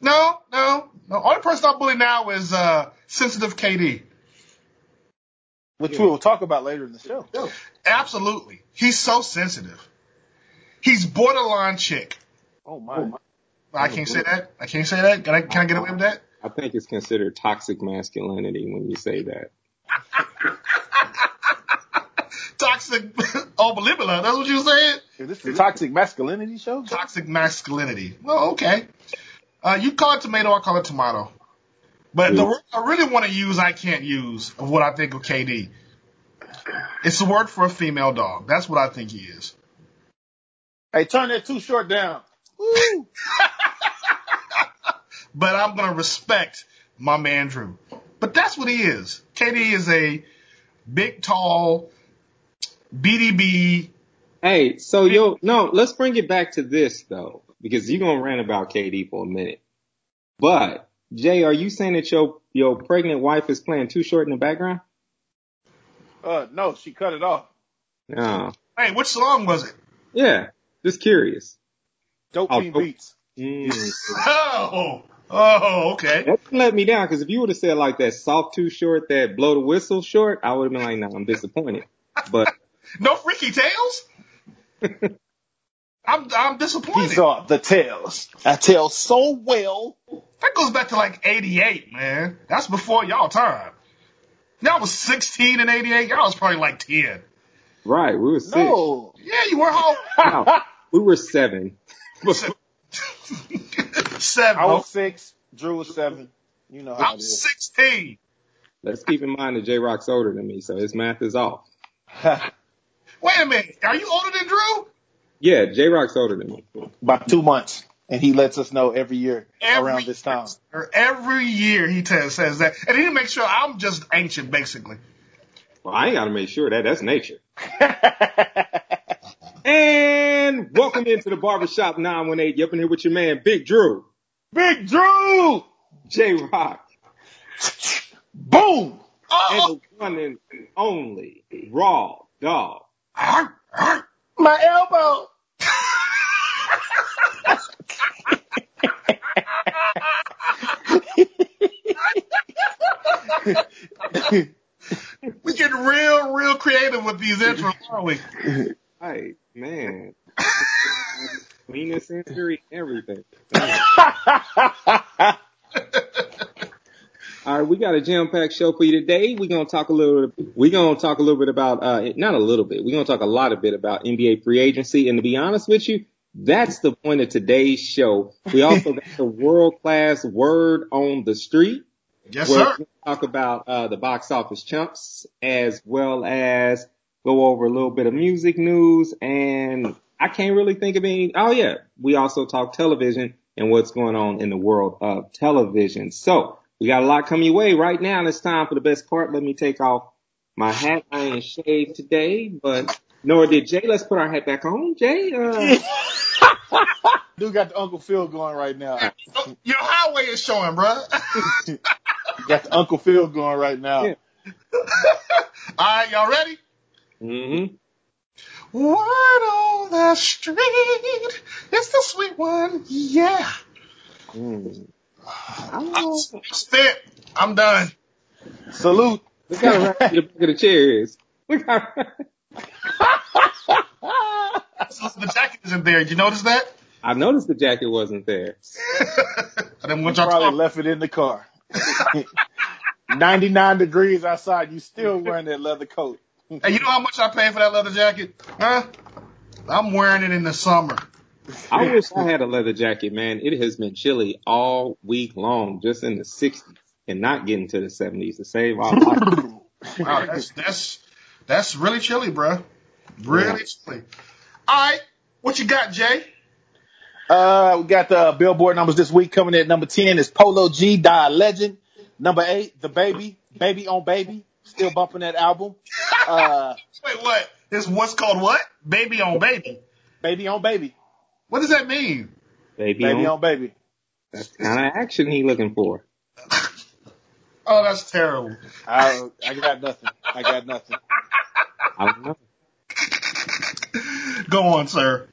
No, no, no. Only person I bully now is uh, sensitive KD. Which we will talk about later in the show. Absolutely, he's so sensitive. He's borderline chick. Oh my. I can't say that. I can't say that. Can I, can I get away with that? I think it's considered toxic masculinity when you say that. Toxic oh obalibula. That's what you said. Is this the toxic masculinity show? Toxic masculinity. Well, okay. Uh, you call it tomato, I call it tomato. But the word I really want to use, I can't use of what I think of KD. It's a word for a female dog. That's what I think he is. Hey, turn that too short down. But I'm gonna respect my man Drew. But that's what he is. KD is a big, tall, BDB. Hey, so yo, no, let's bring it back to this though, because you're gonna rant about KD for a minute. But Jay, are you saying that your your pregnant wife is playing too short in the background? Uh, no, she cut it off. No. Hey, which song was it? Yeah, just curious. Dope Oh. Beats. Mm. Oh, oh, okay. That let me down because if you would have said like that soft too short, that blow the whistle short, I would have been like, nah, I'm disappointed. But No freaky tales. I'm I'm disappointed. These are the tales. I tell so well. That goes back to like '88, man. That's before y'all time. Y'all was 16 in '88. Y'all was probably like 10. right, we were six. No. Yeah, you were home. No, we were seven. Seven. I was six. Drew was seven. You know how I'm 16. Let's keep in mind that J Rock's older than me, so his math is off. Wait a minute. Are you older than Drew? Yeah, J Rock's older than me. By two months. And he lets us know every year Every around this time. Or every year he tells says that, and he makes sure I'm just ancient, basically. Well, I ain't gotta make sure that that's nature. And welcome into the Barbershop 918. You up in here with your man, Big Drew, Big Drew! J Rock, Boom! Oh, and the one and only Raw Dog. arr, arr. My elbow! we get real, real creative with these intros, aren't we? Hey, man. Venus injury, everything. All right, we got a jam-packed show for you today. We're gonna talk a little. We're gonna talk a little bit about, uh, not a little bit. We're gonna talk a lot of bit about NBA free agency. And to be honest with you, that's the point of today's show. We also got the world-class word on the street. Yes, where sir. we talk about uh, the box office chumps as well as go over a little bit of music news and I can't really think of any. Oh yeah, we also talk television and what's going on in the world of television. So we got a lot coming your way right now. And it's time for the best part. Let me take off my hat. I ain't shaved today, but nor did Jay. Let's put our hat back on. Jay, uh, Dude got the Uncle Phil going right now. Your highway is showing, bruh. Got the Uncle Phil going right now. Yeah. All right, y'all ready? mm-hmm. Word on the street. It's the sweet one. Yeah. Mm. I'm spent. I'm done. Salute. Look how round the back of the chair is. Look how. The jacket isn't there. Did you notice that? I noticed the jacket wasn't there. I didn't want You y'all probably talk. left it in the car. 99 degrees outside. You still wearing that leather coat. Hey, you know how much I paid for that leather jacket? Huh? I'm wearing it in the summer. I wish I had a leather jacket, man. It has been chilly all week long, just in the 60s and not getting to the 70s to save our life. Wow, that's that's that's really chilly, bro. Really chilly. All right, what you got, Jay? Uh, we got the Billboard numbers this week. Coming in at number 10 is Polo G, Die Legend. Number 8, DaBaby, Baby on Baby. Still bumping that album. Uh, Wait, what? This what's called what? Baby on baby. Baby on Baby. What does that mean? Baby, Baby on, on Baby. that's the kind of action he looking for. Oh, that's terrible. I, I got nothing. I got nothing. I don't know. Go on, sir.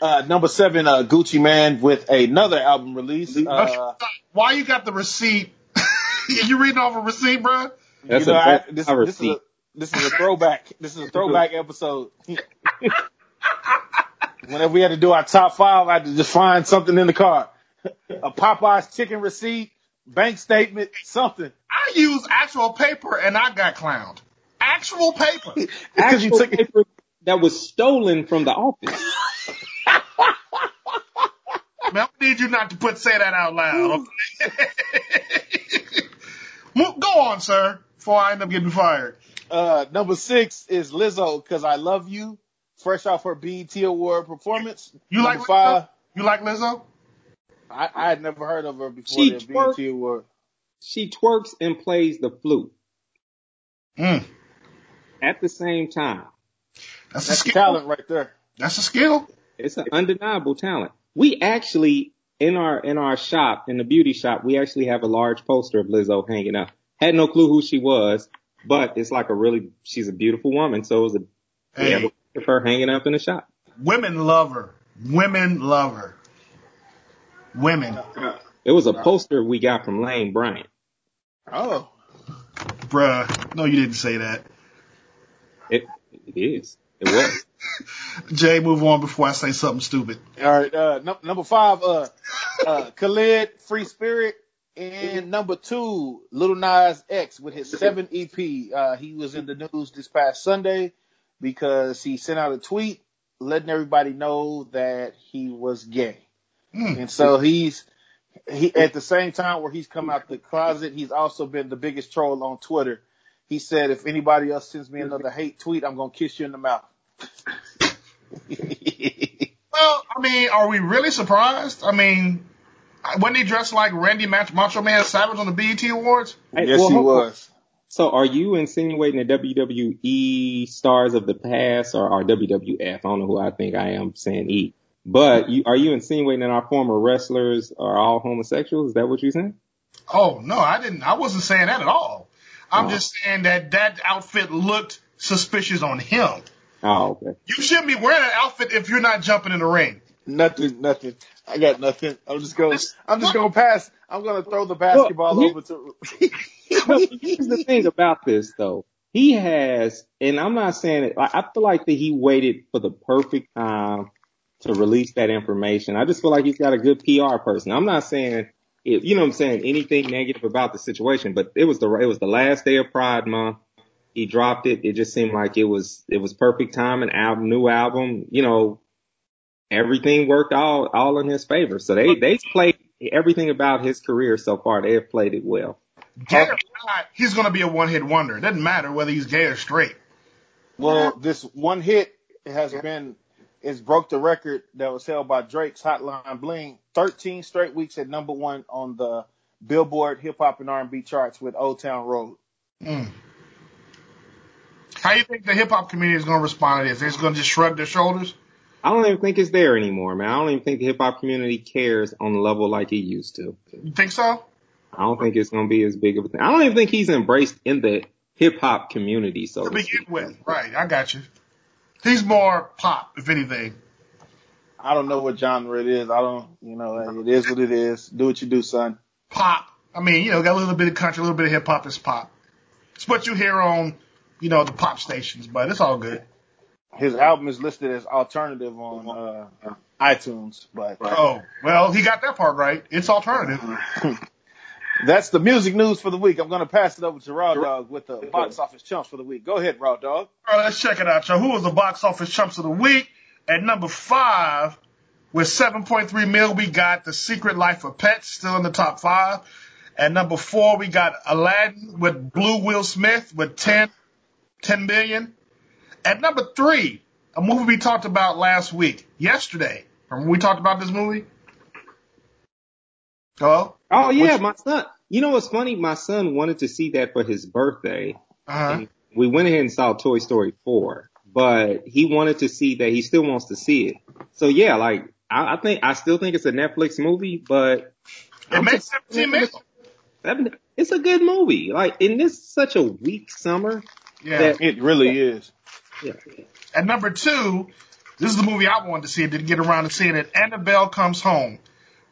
Uh, number seven, uh, Gucci Mane with another album release. Uh, Why you got the receipt? you reading off a receipt, bro? That's you know, a I, book this, cover this is a, seat. this is a throwback. This is a throwback episode. Whenever we had to do our top five, I had to just find something in the car. A Popeye's chicken receipt, bank statement, something. I use actual paper and I got clowned. Actual paper. Because you took paper that was stolen from the office. Man, I need you not to put say that out loud. Okay? Go on, sir, before I end up getting fired. Uh, number six is Lizzo, Cuz I Love You, fresh off her BET Award performance. You number like five. Lizzo? You like Lizzo? I, I had never heard of her before She the twerked. BET Award. She twerks and plays the flute Mm. at the same time. That's, a skill. talent right there. That's a skill. It's an undeniable talent. We actually in our in our shop in the beauty shop, we actually have a large poster of Lizzo hanging up. Had no clue who she was, but it's like a really she's a beautiful woman, so it was a we have a Hey, picture of her hanging up in the shop. women love her. Women love her. Women. It was a poster we got from Lane Bryant. Oh. Bruh. No, you didn't say that. It it is. It was. Jay, move on before I say something stupid. All right, uh, num- number five, uh, uh, Khalid, Free Spirit, and number two, Lil Nas X with his seven EP. Uh, he was in the news this past Sunday because he sent out a tweet letting everybody know that he was gay, Mm. and so he's he at the same time where he's come out the closet, he's also been the biggest troll on Twitter. He said, "If anybody else sends me another hate tweet, I'm gonna kiss you in the mouth." Well, I mean, are we really surprised? I mean, wasn't he dressed like Randy Mach- Macho Man Savage on the BET Awards? Yes, well, he was. So are you insinuating that WWE stars of the past or, or WWF? I don't know who I think I am saying E. But you, are you insinuating that our former wrestlers are all homosexuals? Is that what you're saying? Oh no, I didn't. I wasn't saying that at all. I'm Oh. just saying that that outfit looked suspicious on him. Oh, okay. You shouldn't be wearing an outfit if you're not jumping in the ring. Nothing, nothing. I got nothing. I'm just going. I'm just going to pass. I'm going to throw the basketball Well, over to. No, here's the thing about this though. He has, and I'm not saying it, I I feel like that he waited for the perfect time to release that information. I just feel like he's got a good PR person. I'm not saying, it, you know what I'm saying, anything negative about the situation, but it was the, it was the last day of Pride Month. He dropped it. It just seemed like it was, it was perfect time, an album, new album, you know, everything worked all, all in his favor. So they, they played everything about his career so far. They have played it well. Gay or not, he's going to be a one hit wonder. It doesn't matter whether he's gay or straight. well, this one hit has been is broke the record that was held by Drake's Hotline Bling. 13 straight weeks at number one on the Billboard Hip Hop and R&B charts with Old Town Road. Mm. How do you think the hip hop community is going to respond to this? They're just going to just shrug their shoulders? I don't even think it's there anymore, man. I don't even think the hip hop community cares on the level like it used to. You think so? I don't think it's going to be as big of a thing. I don't even think he's embraced in the hip hop community, so To to begin speak. with, right? I got you. He's more pop, if anything. I don't know what genre it is. I don't, you know, it is what it is. Do what you do, son. Pop. I mean, you know, got a little bit of country, a little bit of hip hop is pop. It's what you hear on, you know, the pop stations, but it's all good. His album is listed as alternative on uh, iTunes, but Oh, well, he got that part right. It's alternative. That's the music news for the week. I'm going to pass it over to Raw Dog with the box office chumps for the week. Go ahead, Raw Dog. All right, let's check it out, y'all. Who was the box office chumps of the week? At number five, with 7.3 mil, we got The Secret Life of Pets, still in the top five. At number four, we got Aladdin with Blue Will Smith with 10, 10 million. At number three, a movie we talked about last week, yesterday. Remember we talked about this movie? Hello? Oh yeah, Which- my son. You know what's funny? My son wanted to see that for his birthday. Uh-huh. We went ahead and saw Toy Story 4, but he wanted to see that. He still wants to see it. So yeah, like I, I think I still think it's a Netflix movie, but It makes 17 million. that- it's a good movie. Like in this such a weak summer. Yeah. that- It really is. Yeah. At number two, This is the movie I wanted to see. Didn't get around to seeing it. Annabelle Comes Home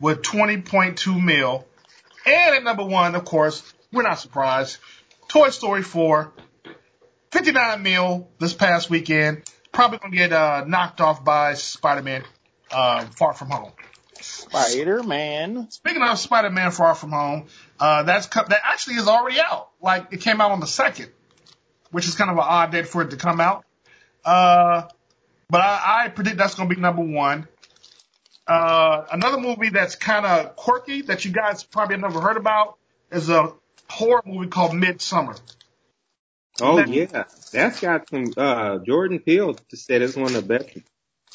with 20.2 mil. And at number one, of course, we're not surprised. Toy Story 4, 59 mil this past weekend. Probably gonna get uh, knocked off by Spider-Man uh, Far From Home. Spider-Man. Speaking of Spider-Man Far From Home, uh, that's that actually is already out. Like it came out on the second, which is kind of an odd date for it to come out. Uh, but I, I predict that's going to be number one. Uh, another movie that's kind of quirky that you guys probably never heard about is a horror movie called Midsommar. Oh yeah, that's got some. Uh, Jordan Peele said it's one of the best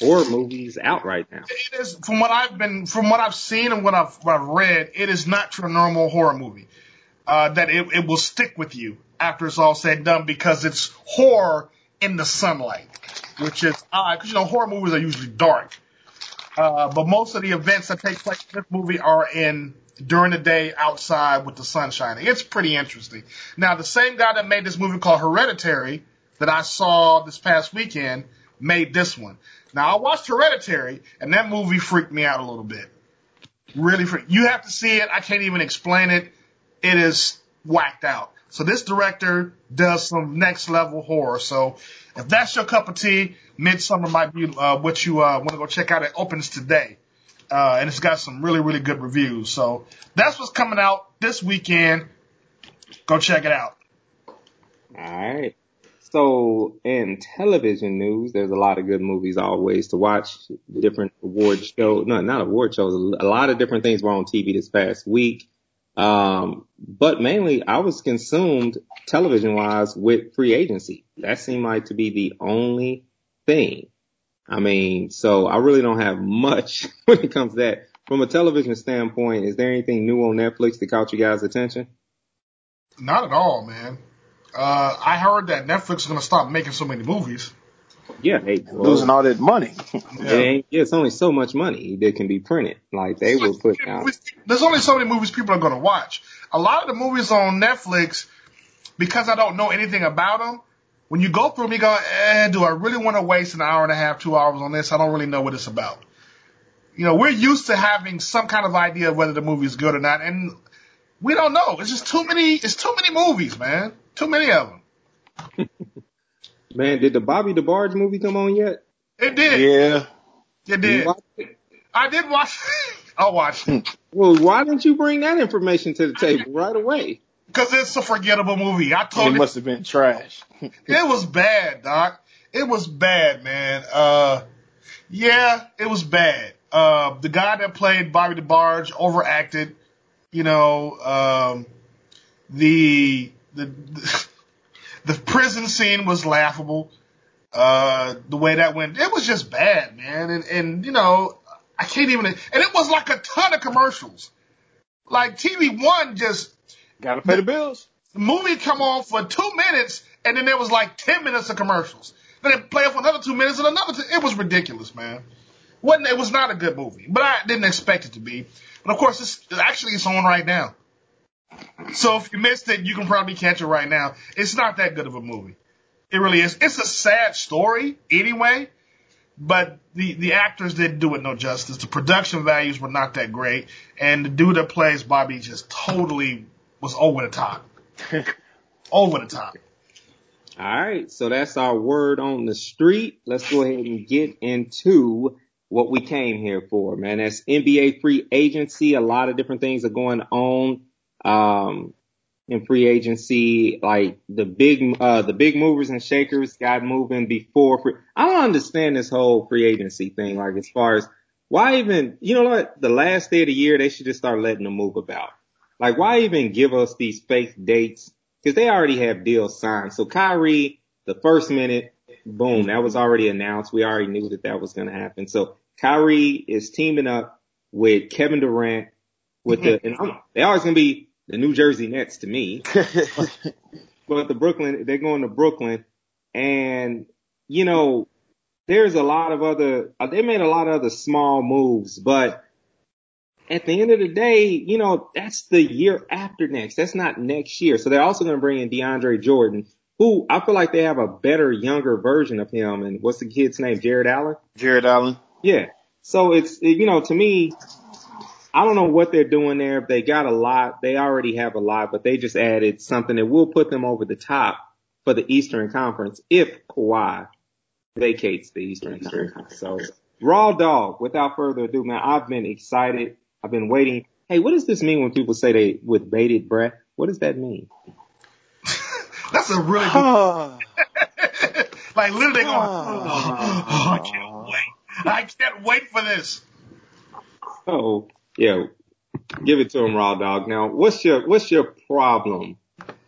horror movies out right now. It is from what I've been, from what I've seen and what I've, what I've read. It is not your normal horror movie. Uh, that it, it will stick with you after it's all said and done because it's horror in the sunlight, which is odd because you know horror movies are usually dark. Uh, but most of the events that take place in this movie are in during the day outside with the sun shining. It's pretty interesting. Now, the same guy that made this movie called Hereditary that I saw this past weekend made this one. Now, I watched Hereditary, and that movie freaked me out a little bit. Really freaked. You have to see it. I can't even explain it. It is whacked out. So this director does some next level horror. So if that's your cup of tea, Midsommar might be uh, what you uh, want to go check out. It opens today. Uh, and it's got some really, really good reviews. So that's what's coming out this weekend. Go check it out. All right. So in television news, there's a lot of good movies always to watch. Different award shows, no, not award shows. A lot of different things were on TV this past week. Um, but mainly I was consumed television wise with free agency. That seemed like to be the only thing. I mean, so I really don't have much when it comes to that. From a television standpoint, is there anything new on Netflix that caught you guys' attention? Not at all, man. Uh, I heard that Netflix is going to stop making so many movies. Yeah, they well, losing all that money. yeah. It yeah, it's only so much money that can be printed. Like they will put out. There's only so many movies people are going to watch. A lot of the movies on Netflix, because I don't know anything about them, when you go through them, you go, eh, do I really want to waste an hour and a half, two hours on this? I don't really know what it's about. You know, we're used to having some kind of idea of whether the movie is good or not, and we don't know. It's just too many. It's too many movies, man. Too many of them. man, did the Bobby DeBarge movie come on yet? It did. Yeah, it did. It? I did watch. it. I watched it. Well, why didn't you bring that information to the table right away? Because it's a forgettable movie. I told it. It must have been trash. it was bad, Doc. It was bad, man. Uh, yeah, it was bad. Uh, the guy that played Bobby DeBarge overacted. You know, um, the, the, the, the prison scene was laughable. Uh, the way that went, it was just bad, man. And, and, you know, I can't even, and it was like a ton of commercials. Like TV One just, Gotta pay the bills. The movie come on for two minutes, and then there was like ten minutes of commercials. Then it play for another two minutes and another. Two. It was ridiculous, man. wasn't It was not a good movie, but I didn't expect it to be. But of course, it's actually it's on right now. So if you missed it, you can probably catch it right now. It's not that good of a movie. It really is. It's a sad story anyway, but the, the actors didn't do it no justice. The production values were not that great, and the dude that plays Bobby just totally was over the top. over the top. All right, so that's our word on the street. Let's go ahead and get into what we came here for, man. That's NBA free agency. A lot of different things are going on um, in free agency. Like the big, uh, the big movers and shakers got moving before. Free- I don't understand this whole free agency thing. Like as far as why even, you know what? The last day of the year, they should just start letting them move about. Like, why even give us these fake dates? Because they already have deals signed. So Kyrie, the first minute, boom, that was already announced. We already knew that that was going to happen. So Kyrie is teaming up with Kevin Durant with the, and I'm, they always going to be the New Jersey Nets to me. but the Brooklyn, they're going to Brooklyn and, you know, there's a lot of other, uh, they made a lot of other small moves, but at the end of the day, you know, that's the year after next. That's not next year. So they're also going to bring in DeAndre Jordan, who I feel like they have a better, younger version of him. And what's the kid's name? Jarrett Allen? Jarrett Allen. Yeah. So it's, you know, to me, I don't know what they're doing there. They got a lot. They already have a lot, but they just added something that will put them over the top for the Eastern Conference if Kawhi vacates the Eastern Conference. So raw dog, without further ado, man, I've been excited. I've been waiting. Hey, what does this mean when people say they with bated breath? What does that mean? That's a really good. like literally going, oh, oh, I can't wait. I can't wait for this. Oh, yeah. Give it to him, raw dog. Now, what's your what's your problem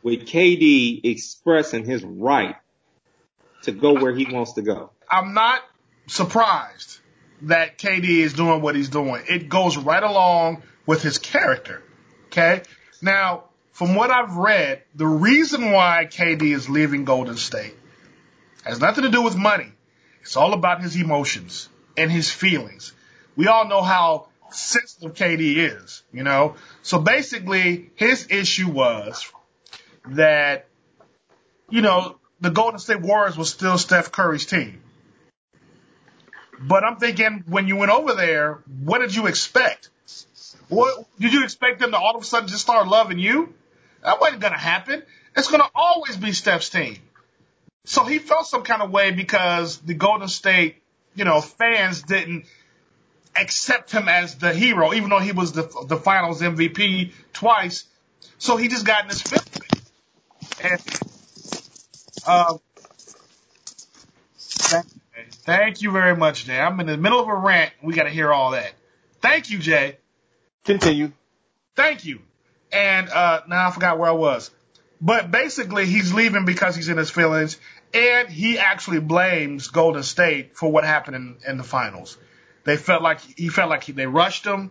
with KD expressing his right to go where he wants to go? I'm not surprised that KD is doing what he's doing. It goes right along with his character. Okay. Now, from what I've read, the reason why KD is leaving Golden State has nothing to do with money. It's all about his emotions and his feelings. We all know how sensitive KD is, you know? So basically, his issue was that, you know, the Golden State Warriors was still Steph Curry's team. But I'm thinking when you went over there, what did you expect? What did you expect them to all of a sudden just start loving you? That wasn't going to happen. It's going to always be Steph's team. So he felt some kind of way because the Golden State, you know, fans didn't accept him as the hero, even though he was the, the finals MVP twice. So he just got in his feelings. And, uh, thank, you very much, Jay. I'm in the middle of a rant. We got to hear all that. Thank you, Jay. Continue. Thank you. And uh, now I forgot where I was. But basically, he's leaving because he's in his feelings, and he actually blames Golden State for what happened in, in the finals. They felt like he felt like he, they rushed him.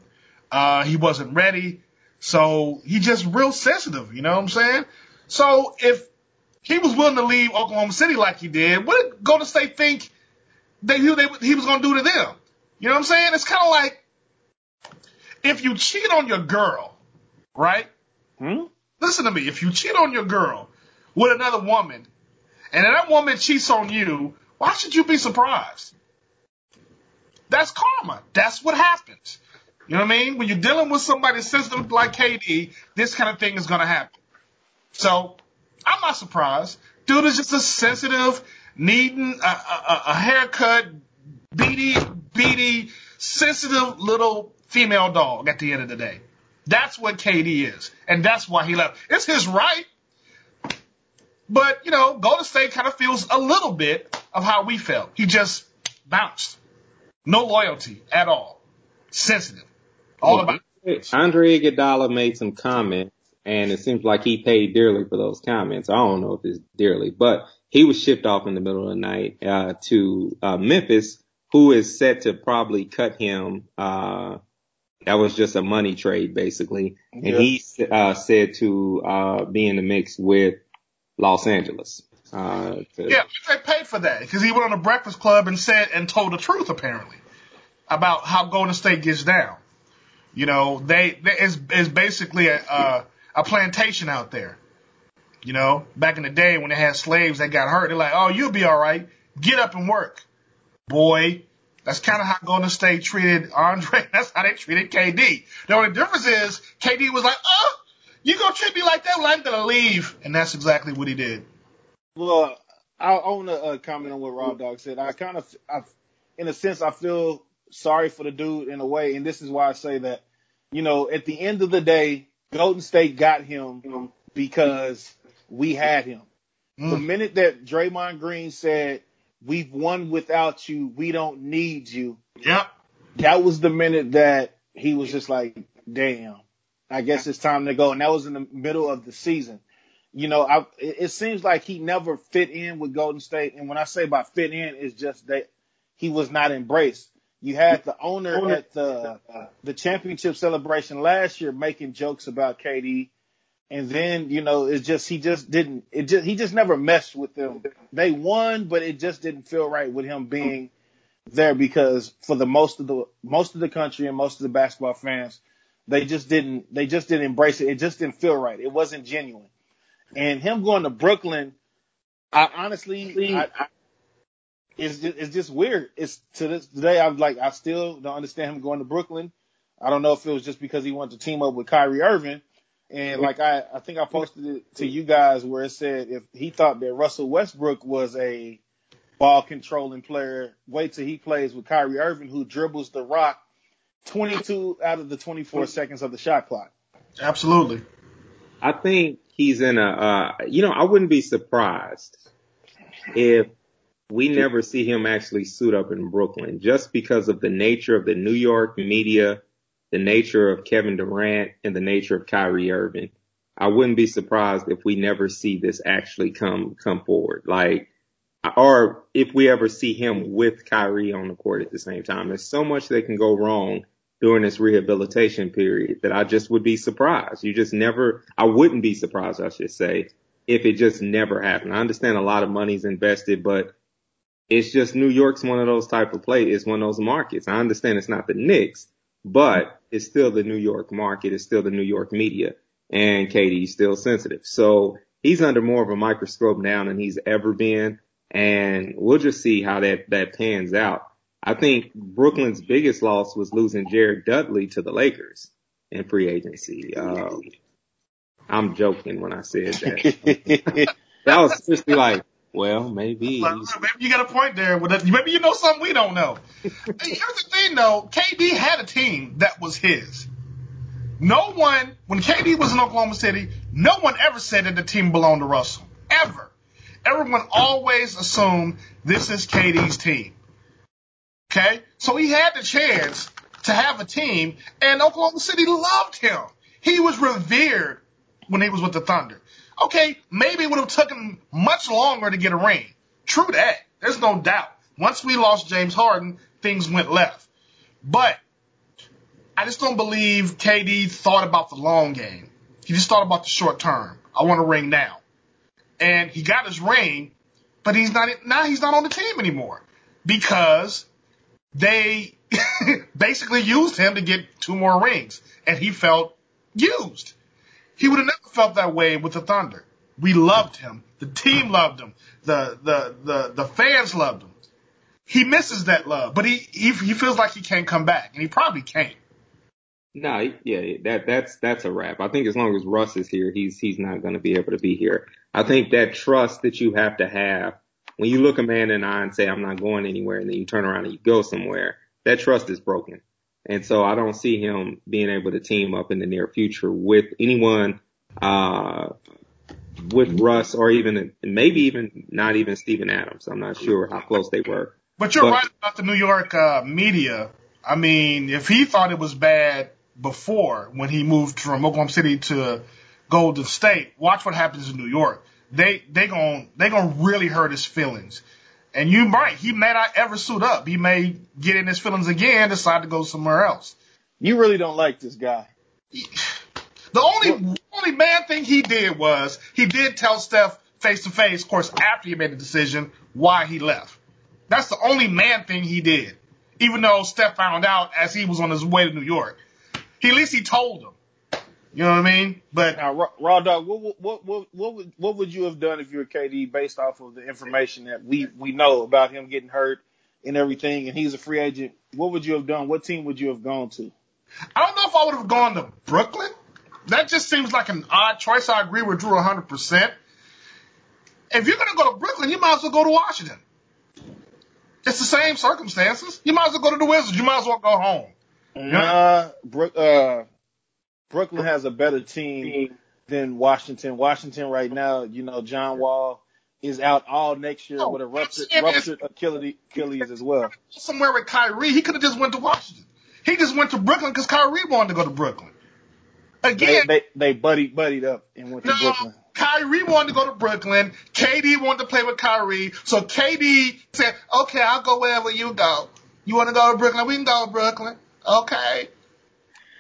Uh, he wasn't ready, so he just real sensitive. You know what I'm saying? So if he was willing to leave Oklahoma City like he did, what did Golden State think that he, they, he was going to do to them? You know what I'm saying? It's kind of like if you cheat on your girl right? Hmm? Listen to me. If you cheat on your girl with another woman, and that woman cheats on you, why should you be surprised? That's karma. That's what happens. You know what I mean? When you're dealing with somebody sensitive like KD, this kind of thing is going to happen. So I'm not surprised. Dude is just a sensitive, needing a, a, a haircut, beady, beady, sensitive little female dog at the end of the day. That's what KD is. And that's why he left. It's his right. But, you know, Golden State kind of feels a little bit of how we felt. He just bounced. No loyalty at all. Sensitive. All well, about Andre Iguodala made some comments and it seems like he paid dearly for those comments. I don't know if it's dearly, but he was shipped off in the middle of the night uh, to uh, Memphis, who is set to probably cut him uh, that was just a money trade basically. And yeah. he uh, said to uh, be in the mix with Los Angeles. Uh, yeah, they paid for that because he went on the Breakfast Club and said and told the truth apparently about how Golden State gets down. You know, they, they it's, it's basically a, a a plantation out there. You know, back in the day when they had slaves that got hurt, they're like, "Oh, you'll be all right. Get up and work, boy." That's kind of how Golden State treated Andre. That's how they treated KD. The only difference is KD was like, oh, you gonna treat me like that? Well, I'm gonna leave. And that's exactly what he did. Well, I, I want to uh, comment on what Raw Dog said. I kind of, I, in a sense, I feel sorry for the dude in a way. And this is why I say that, you know, at the end of the day, Golden State got him because we had him. Mm. The minute that Draymond Green said, we've won without you. We don't need you. Yep. That was the minute that he was just like, damn, I guess it's time to go. And that was in the middle of the season. You know, I, it seems like he never fit in with Golden State. And when I say by fit in, it's just that he was not embraced. You had the owner at the the championship celebration last year making jokes about KD and then, you know, it's just, he just didn't, it just, he just never meshed with them. They won, but it just didn't feel right with him being there because for the most of the, most of the country and most of the basketball fans, they just didn't, they just didn't embrace it. It just didn't feel right. It wasn't genuine. And him going to Brooklyn I honestly, I, I, it's just, it's just weird. It's to this day, I'm like, I still don't understand him going to Brooklyn. I don't know if it was just because he wanted to team up with Kyrie Irving. And like I, I think I posted it to you guys where it said if he thought that Russell Westbrook was a ball controlling player, wait till he plays with Kyrie Irving, who dribbles the rock 22 out of the 24 seconds of the shot clock. Absolutely. I think he's in a, uh, you know, I wouldn't be surprised if we never see him actually suit up in Brooklyn just because of the nature of the New York media, the nature of Kevin Durant and the nature of Kyrie Irving. I wouldn't be surprised if we never see this actually come, come forward. Like, or if we ever see him with Kyrie on the court at the same time. There's so much that can go wrong during this rehabilitation period that I just would be surprised. You just never, I wouldn't be surprised, I should say, if it just never happened. I understand a lot of money's invested, but it's just New York's one of those type of play. It's one of those markets. I understand it's not the Knicks, but it's still the New York market. It's still the New York media and KD's still sensitive. So he's under more of a microscope now than he's ever been. And we'll just see how that, that pans out. I think Brooklyn's biggest loss was losing Jared Dudley to the Lakers in free agency. Um, I'm joking when I said that. that was just like, well, maybe. Well, maybe you got a point there. Maybe you know something we don't know. Here's the thing, though. KD had a team that was his. No one, when KD was in Oklahoma City, no one ever said that the team belonged to Russell. Ever. Everyone always assumed this is KD's team. Okay? So he had the chance to have a team, and Oklahoma City loved him. He was revered when he was with the Thunder. Okay, maybe it would have taken much longer to get a ring. True that. There's no doubt. Once we lost James Harden, things went left. But I just don't believe KD thought about the long game. He just thought about the short term. I want a ring now. And he got his ring, but he's not now he's not on the team anymore because they basically used him to get two more rings, and he felt used. He would have never felt that way with the Thunder. We loved him. The team loved him. The the the the fans loved him. He misses that love, but he he, he feels like he can't come back, and he probably can't. No, yeah, that that's that's a wrap. I think as long as Russ is here, he's he's not going to be able to be here. I think that trust that you have to have when you look a man in the eye and say, I'm not going anywhere, and then you turn around and you go somewhere, that trust is broken. And so I don't see him being able to team up in the near future with anyone, uh, with Russ or even, maybe even not even Steven Adams. I'm not sure how close they were. But you're but, right about the New York, uh, media. I mean, if he thought it was bad before when he moved from Oklahoma City to Golden State, watch what happens in New York they they gon' they gonna really hurt his feelings. And you might he may not ever suit up. He may get in his feelings again, decide to go somewhere else. You really don't like this guy. The only well, only bad thing he did was he did tell Steph face to face, of course, after he made the decision, why he left. That's the only man thing he did. Even though Steph found out as he was on his way to New York. He, at least he told him. You know what I mean? But now, raw, raw dog, what, what what what would what would you have done if you were KD based off of the information that we we know about him getting hurt and everything, and he's a free agent? What would you have done? What team would you have gone to? I don't know if I would have gone to Brooklyn. That just seems like an odd choice. I agree with Drew 100%. If you're going to go to Brooklyn, you might as well go to Washington. It's the same circumstances. You might as well go to the Wizards. You might as well go home. Uh, Brook, uh, Brooklyn has a better team than Washington. Washington right now, you know, John Wall is out all next year oh, with a ruptured, ruptured Achilles, Achilles as well. Somewhere with Kyrie, he could have just went to Washington. He just went to Brooklyn because Kyrie wanted to go to Brooklyn. Again, they, they, they buddy buddied up and went to no, Brooklyn. Kyrie wanted to go to Brooklyn. KD wanted to play with Kyrie. So KD said, okay, I'll go wherever you go. You want to go to Brooklyn? We can go to Brooklyn. Okay.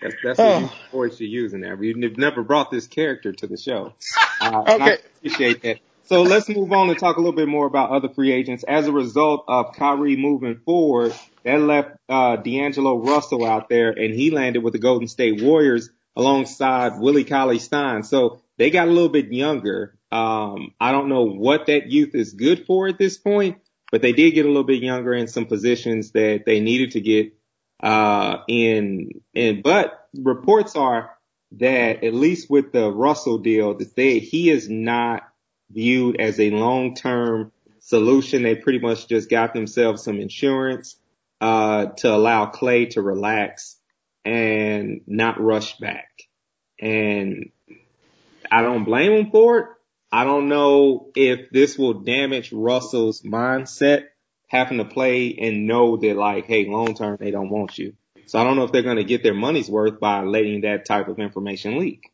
That's, that's oh. the voice you're using there. You've never brought this character to the show. Uh, okay. I appreciate that. So let's move on and talk a little bit more about other free agents. As a result of Kyrie moving forward, that left uh, D'Angelo Russell out there, and he landed with the Golden State Warriors alongside Willie Cauley Stein. So they got a little bit younger. Um, I don't know what that youth is good for at this point, but they did get a little bit younger in some positions that they needed to get uh, in. And but reports are that at least with the Russell deal, that they he is not viewed as a long term solution. They pretty much just got themselves some insurance uh, to allow Clay to relax and not rush back. And I don't blame him for it. I don't know if this will damage Russell's mindset having to play and know that like, hey, long term they don't want you. So I don't know if they're going to get their money's worth by letting that type of information leak.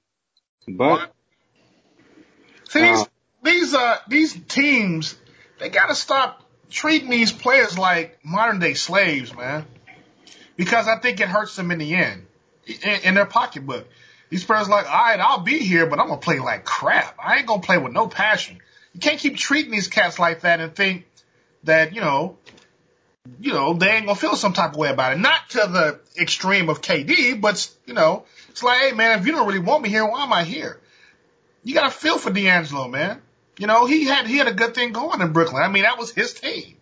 But see these uh, these uh these teams, they got to stop treating these players like modern day slaves, man. Because I think it hurts them in the end, in, in their pocketbook. These players like, all right, I'll be here, but I'm gonna play like crap. I ain't gonna play with no passion. You can't keep treating these cats like that and think that you know, you know, they ain't gonna feel some type of way about it. Not to the extreme of KD, but you know, it's like, hey man, if you don't really want me here, why am I here? You gotta feel for D'Angelo, man. You know, he had he had a good thing going in Brooklyn. I mean, that was his team.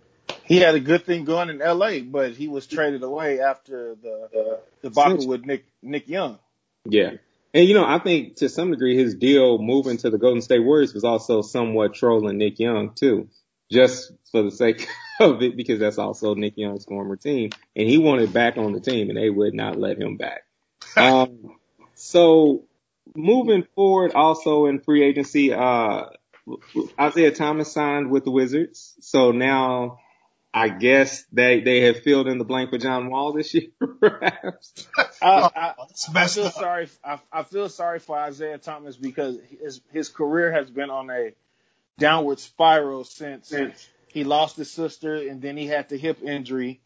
He had a good thing going in LA, but he was traded away after the uh, debacle with Nick Nick Young. Yeah. And you know, I think to some degree his deal moving to the Golden State Warriors was also somewhat trolling Nick Young too, just for the sake of it, because that's also Nick Young's former team, and he wanted back on the team, and they would not let him back. Um, so moving forward, also in free agency, uh, Isaiah Thomas signed with the Wizards, so now I guess they they have filled in the blank for John Wall this year, perhaps. I, I, I feel sorry. I, I feel sorry for Isaiah Thomas because his his career has been on a downward spiral since, since he lost his sister and then he had the hip injury.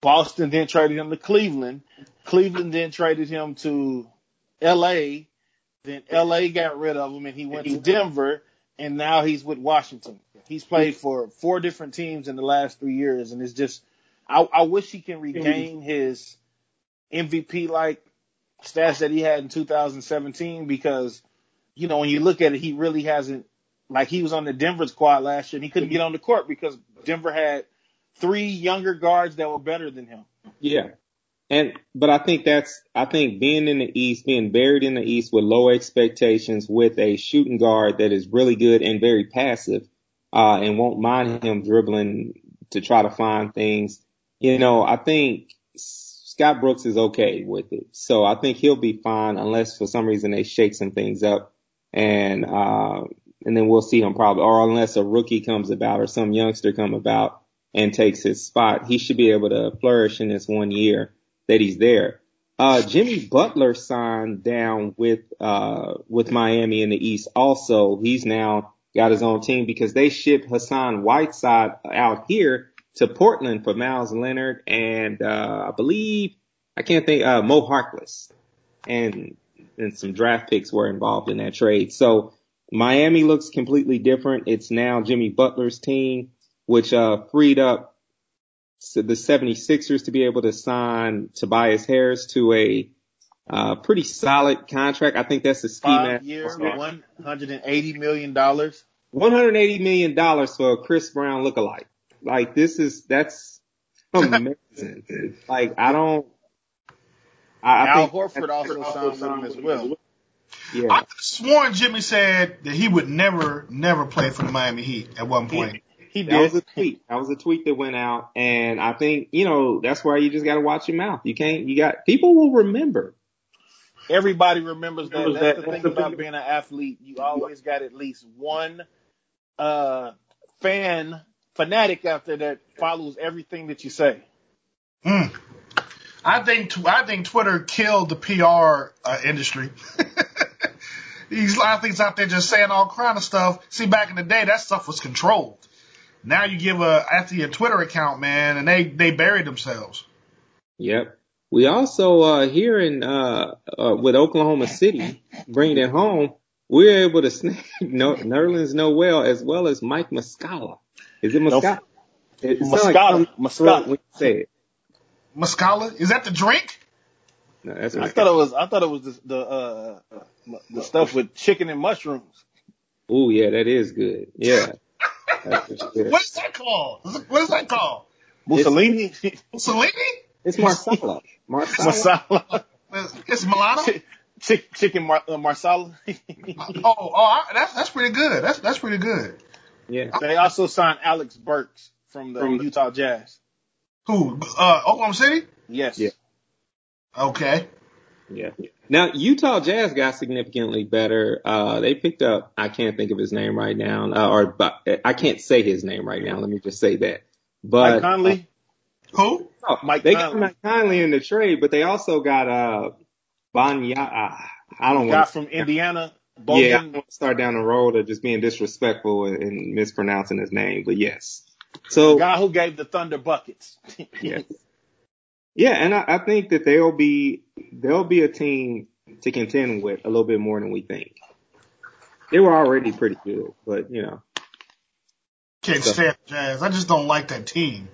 Boston then traded him to Cleveland. Cleveland then traded him to L.A. Then L.A. got rid of him and he went to Denver and now he's with Washington. He's played for four different teams in the last three years, and it's just I, I wish he can regain his MVP like stats that he had in 2017 because you know when you look at it, he really hasn't like he was on the Denver squad last year and he couldn't get on the court because Denver had three younger guards that were better than him. Yeah. And, but I think that's, I think being in the East, being buried in the East with low expectations with a shooting guard that is really good and very passive, uh, and won't mind him dribbling to try to find things. You know, I think Scott Brooks is okay with it. So I think he'll be fine unless for some reason they shake some things up and, uh, and then we'll see him probably, or unless a rookie comes about or some youngster come about and takes his spot, he should be able to flourish in this one year that he's there. Uh, Jimmy Butler signed down with, uh, with Miami in the East also. He's now got his own team because they shipped Hassan Whiteside out here to Portland for Meyers Leonard and, uh, I believe, I can't think, uh, Mo Harkless and, and some draft picks were involved in that trade. So Miami looks completely different. It's now Jimmy Butler's team, which, uh, freed up the 76ers to be able to sign Tobias Harris to a uh, pretty solid contract. I think that's the scheme. Five year, $180 million. $180 million for a Chris Brown lookalike. Like this is, that's amazing. like I don't, I, I Al Horford also signed with him as well. Yeah. I sworn Jimmy said that he would never, never play for the Miami Heat at one point. He did. That was a tweet. That was a tweet that went out, and I think you know that's why you just got to watch your mouth. You can't. You got people will remember. Everybody remembers that. That's, that's the thing that's about being an athlete. You always got at least one uh, fan fanatic out there that follows everything that you say. Hmm. I think I think Twitter killed the PR uh, industry. These athletes out there just saying all kind of stuff. See, back in the day, that stuff was controlled. Now you give a athlete a Twitter account, man, and they they bury themselves. Yep. We also uh here in uh, uh with Oklahoma City bringing it home, we're able to snag no, Nerlens Noel as well as Mike Muscala. Is it Muscala? It Muscala. Like Muscala. When you say it. Muscala? Is that the drink? No, that's I my thought it was I thought it was the the, uh, the stuff with chicken and mushrooms. Oh yeah, that is good. Yeah. That's. What is that called? What is that called? Mussolini, Mussolini? It's Marsala. Marsala. masala, It's, it's Milano? Chi- chick, chicken mar- uh, marsala. Oh, oh, I, that's that's pretty good. That's that's pretty good. Yeah. they also signed Alec Burks from the From the- Utah Jazz. Who? Uh, Oklahoma City? Yes. Yeah. Okay. Yeah. Now Utah Jazz got significantly better. Uh, they picked up. I can't think of his name right now, uh, or but I can't say his name right now. Let me just say that. But Mike Conley. Who? uh, Mike they Conley. got Mike Conley in the trade, but they also got uh Banya. Uh, I don't guy want. from Indiana. Yeah, I don't want to start down the road of just being disrespectful and, and mispronouncing his name, but yes. So guy who gave the Thunder buckets. Yes. Yeah, and I, I think that they'll be they'll be a team to contend with a little bit more than we think. They were already pretty good, but you know, Can't So- stand Jazz. I just don't like that team.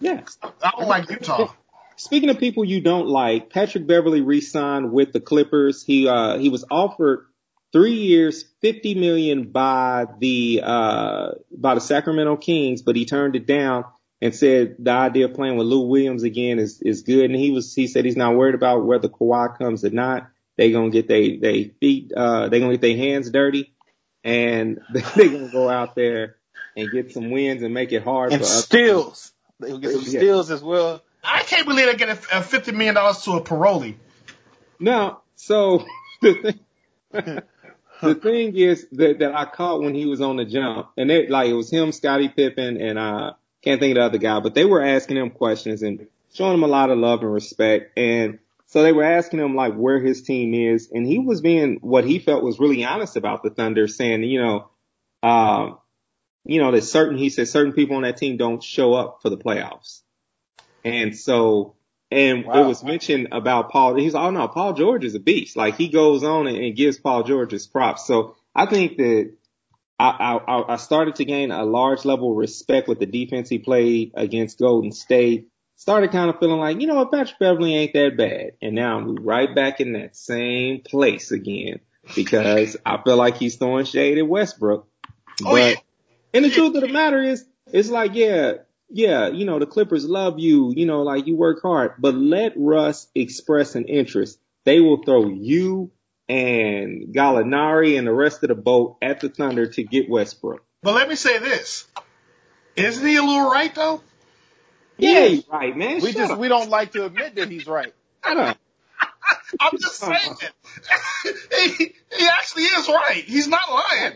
yeah. I don't like Utah. Speaking of people you don't like, Patrick Beverley re-signed with the Clippers. He uh he was offered three years, fifty million by the uh by the Sacramento Kings, but he turned it down and said the idea of playing with Lou Williams again is is good. And he was he said he's not worried about whether Kawhi comes or not. They gonna get they they feet uh they gonna get their hands dirty and they gonna go out there and get some wins and make it hard and for us. steals. They'll get some Yeah. steals as well. I can't believe they get a, a fifty million dollars to a parolee. No, so the thing, the thing is that, that I caught when he was on the jump, and it like it was him, Scottie Pippen, and uh can't think of the other guy, but they were asking him questions and showing him a lot of love and respect, and so they were asking him like where his team is, and he was being what he felt was really honest about the Thunder, saying you know, um, you know that certain he said certain people on that team don't show up for the playoffs, and so and Wow. it was mentioned about Paul. He's oh no, Paul George is a beast. Like he goes on and, and gives Paul George his props. So I think that I, I I started to gain a large level of respect with the defense he played against Golden State. Started kind of feeling like you know what, Patrick Beverley ain't that bad, and now I'm right back in that same place again because I feel like he's throwing shade at Westbrook. Oh, But yeah. and the truth of the matter is, it's like, yeah, yeah, you know, the Clippers love you, you know, like you work hard, but let Russ express an interest. They will throw you and Gallinari and the rest of the boat at the Thunder to get Westbrook. But let me say this: isn't he a little right though? Yeah, you're right, man. We Shut just up. we don't like to admit that he's right. Shut up. I'm just saying. he, he actually is right. He's not lying.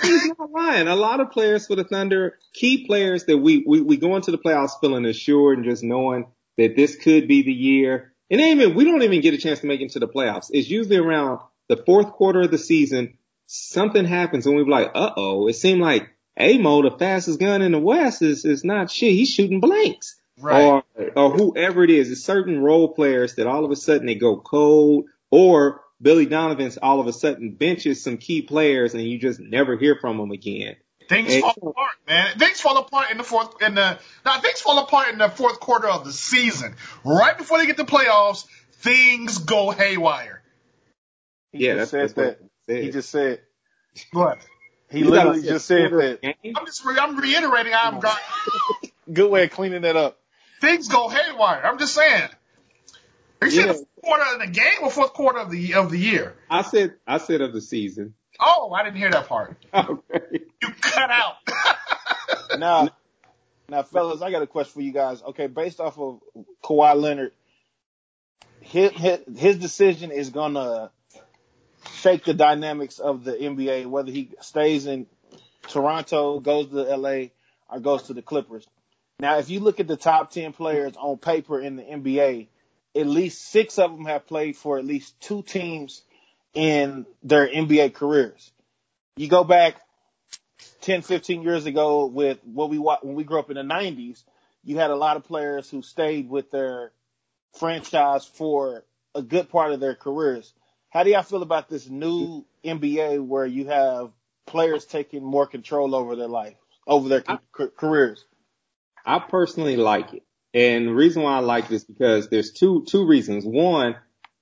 He's not lying. A lot of players for the Thunder, key players that we, we, we go into the playoffs feeling assured and just knowing that this could be the year. And even, we don't even get a chance to make it to the playoffs. It's usually around the fourth quarter of the season. Something happens and we're like, uh oh, it seemed like Amo, the fastest gun in the West is, is not shit. He's shooting blanks. Right. Or, or whoever it is. It's certain role players that all of a sudden they go cold or Billy Donovan's all of a sudden benches some key players and you just never hear from them again. Things fall apart, man. Things fall apart in the fourth in the now things fall apart in the fourth quarter of the season. Right before they get to playoffs, things go haywire. He yeah, just that's, said that's that. what it He just said What? he You literally just said quarter that. I'm just re- I'm reiterating. I'm got Good way of cleaning that up. things go haywire. I'm just saying. Are you saying Yeah. the fourth quarter of the game or fourth quarter of the of the year? I said, I said of the season. Oh, I didn't hear that part. Okay. You cut out. Now, now, fellas, I got a question for you guys. Okay, based off of Kawhi Leonard, his his, his decision is gonna shake the dynamics of the NBA. Whether he stays in Toronto, goes to LA, or goes to the Clippers. Now, if you look at the top ten players on paper in the NBA, at least six of them have played for at least two teams in their NBA careers. You go back 10, 15 years ago with what we when we grew up in the 90s, you had a lot of players who stayed with their franchise for a good part of their careers. How do y'all feel about this new NBA where you have players taking more control over their life, over their ca- careers? I personally like it. And the reason why I like this because there's two two reasons. One,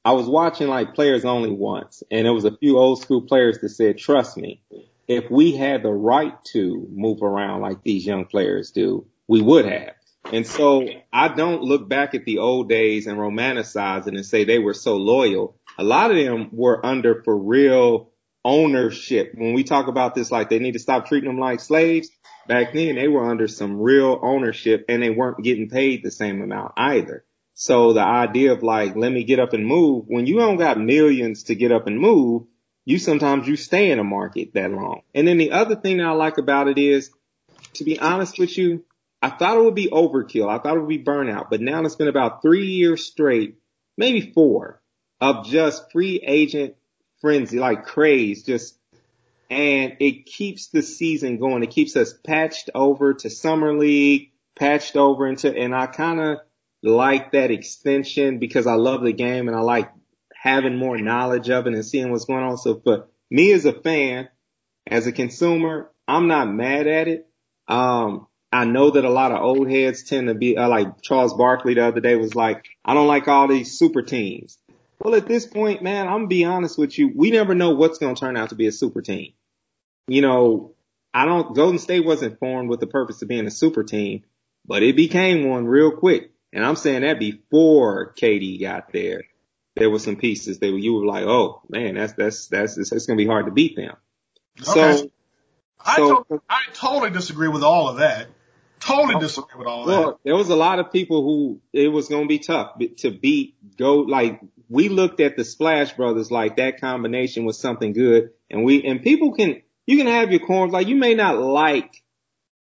I was watching like players only once, and there was a few old school players that said, "Trust me, if we had the right to move around like these young players do, we would have." And so I don't look back at the old days and romanticize it and say they were so loyal. A lot of them were under for real ownership. When we talk about this, like they need to stop treating them like slaves. Back then they were under some real ownership and they weren't getting paid the same amount either. So the idea of like, let me get up and move when you don't got millions to get up and move, you sometimes you stay in a market that long. And then the other thing that I like about it is, to be honest with you, I thought it would be overkill. I thought it would be burnout, but now it's been about three years straight, maybe four of just free agent frenzy, like craze, just, and it keeps the season going. It keeps us patched over to summer league, patched over into, and I kind of like that extension because I love the game and I like having more knowledge of it and seeing what's going on. So for me as a fan, as a consumer, I'm not mad at it. Um, I know that a lot of old heads tend to be uh, like Charles Barkley the other day was like, I don't like all these super teams. Well, at this point, man, I'm gonna be honest with you. We never know what's going to turn out to be a super team. You know, I don't, Golden State wasn't formed with the purpose of being a super team, but it became one real quick. And I'm saying that before Katie got there, there were some pieces that you were like, oh man, that's, that's, that's, it's, to be hard to beat them. Okay. So, I, so, to- I totally disagree with all of that. Totally oh, disagree with all well, that. There was a lot of people who it was going to be tough to beat. Go like we looked at the Splash Brothers like that combination was something good, and we and people can you can have your corners like you may not like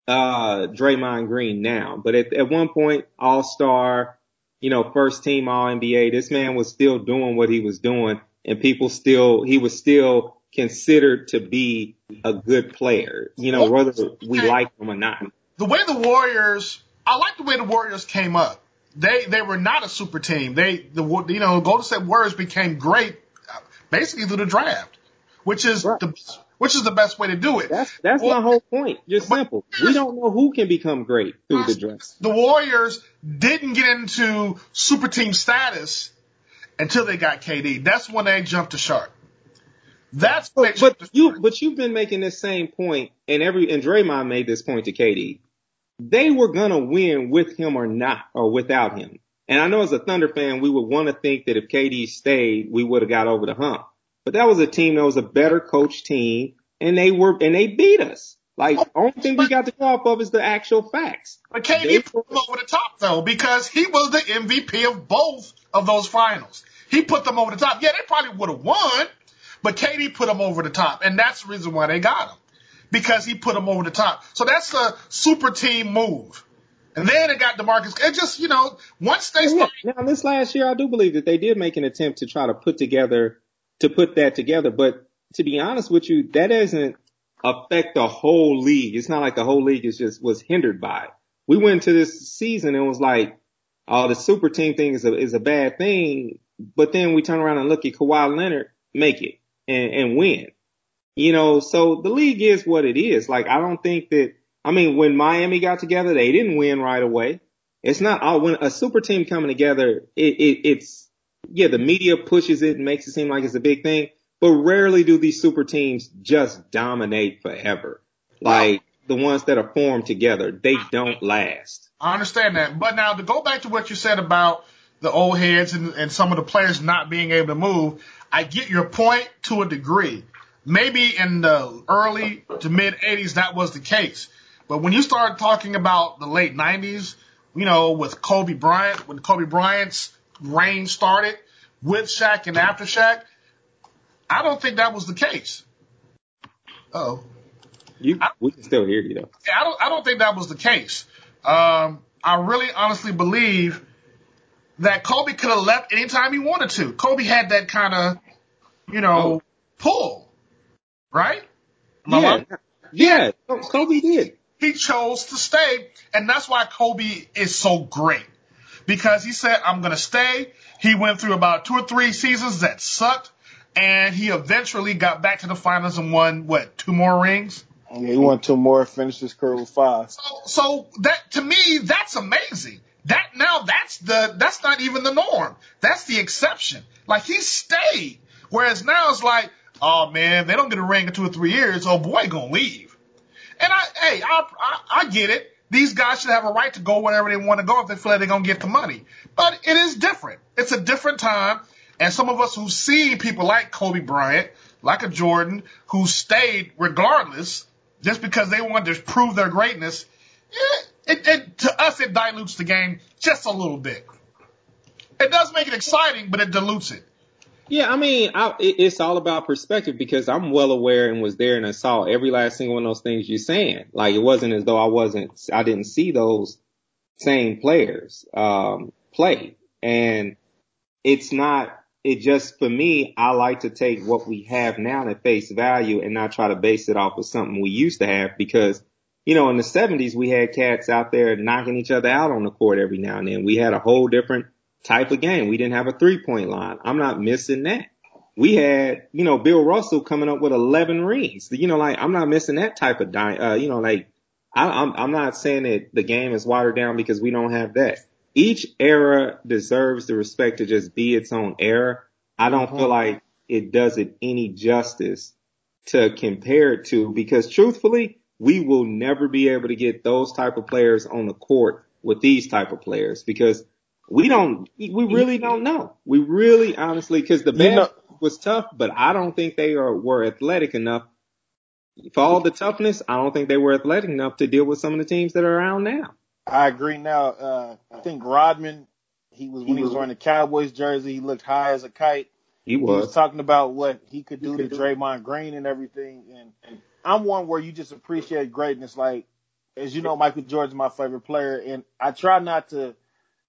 uh Draymond Green now, but at, at one point All Star, you know, first team All NBA, this man was still doing what he was doing, and people still he was still considered to be a good player, you know, whether we like him or not the way the Warriors, I like the way the Warriors came up. They they were not a super team. They the you know Golden State Warriors became great basically through the draft, which is right. the which is the best way to do it. That's that's well, my whole point. Just simple. We don't know who can become great through the draft. The Warriors didn't get into super team status until they got KD. That's when they jumped the shark. That's but, but you but you've been making this same point, and every and Draymond made this point to KD they were gonna win with him or not, or without him. And I know as a Thunder fan, we would want to think that if KD stayed, we would have got over the hump. But that was a team that was a better coach team, and they were and they beat us. Like only thing we got to go off of is the actual facts. But KD put them over the top though, because he was the MVP of both of those finals. He put them over the top. Yeah, they probably would have won, but KD put them over the top, and that's the reason why they got him because he put them over the top. So that's a super team move. And then it got DeMarcus. It just, you know, once they start. Now, this last year, I do believe that they did make an attempt to try to put together, to put that together. But to be honest with you, that doesn't affect the whole league. It's not like the whole league is just, was hindered by it. We went into this season and was like, oh, the super team thing is a, is a bad thing. But then we turn around and look at Kawhi Leonard make it and, and win. You know, so the league is what it is. Like, I don't think that, I mean, when Miami got together, they didn't win right away. It's not, oh, when a super team coming together, it, it, it's, yeah, the media pushes it and makes it seem like it's a big thing, but rarely do these super teams just dominate forever. Like the ones that are formed together, they don't last. I understand that. But now to go back to what you said about the old heads and, and some of the players not being able to move, I get your point to a degree maybe in the early to mid 80s that was the case. But when you start talking about the late 90s, you know, with Kobe Bryant, when Kobe Bryant's reign started with Shaq and after Shaq, I don't think that was the case. Oh. You, we can still hear you though. I don't, I don't think that was the case. Um, I really honestly believe that Kobe could have left anytime he wanted to. Kobe had that kind of, you know, oh. pull right? yeah, yeah. Kobe did. He chose to stay, and that's why Kobe is so great because he said, "I'm going to stay." He went through about two or three seasons that sucked, and he eventually got back to the finals and won what two more rings. Yeah, he won two more, finished his career with five. So, so that to me, that's amazing. That now that's the that's not even the norm. That's the exception. Like he stayed. Whereas now it's like, oh man, they don't get a ring in two or three years. Oh boy, gonna leave. And I, hey, I, I, I get it. These guys should have a right to go wherever they want to go if they feel like they're gonna get the money. But it is different. It's a different time. And some of us who see people like Kobe Bryant, like a Jordan, who stayed regardless, just because they wanted to prove their greatness, eh, it, it, to us it dilutes the game just a little bit. It does make it exciting, but it dilutes it. Yeah, I mean, I, it's all about perspective because I'm well aware and was there and I saw every last single one of those things you're saying. Like it wasn't as though I wasn't, I didn't see those same players um, play, and it's not. It just for me, I like to take what we have now at face value and not try to base it off of something we used to have because you know, in the 70s, we had cats out there knocking each other out on the court every now and then. We had a whole different type of game. We didn't have a three point line. I'm not missing that. We had, you know, Bill Russell coming up with 11 rings. You know, like I'm not missing that type of, di- uh, you know, like I, I'm, I'm not saying that the game is watered down because we don't have that. Each era deserves the respect to just be its own era. I don't feel like it does it any justice to compare it to because truthfully, we will never be able to get those type of players on the court with these type of players because we don't, we really don't know. We really honestly, cause the band you know, was tough, but I don't think they are, were athletic enough for all the toughness. I don't think they were athletic enough to deal with some of the teams that are around now. I agree now. Uh, I think Rodman, he was, when he was wearing the Cowboys jersey, he looked high as a kite. He was. He was talking about what he could do he could to do. Draymond Green and everything. And, and I'm one where you just appreciate greatness. Like, as you know, Michael Jordan's my favorite player, and I try not to,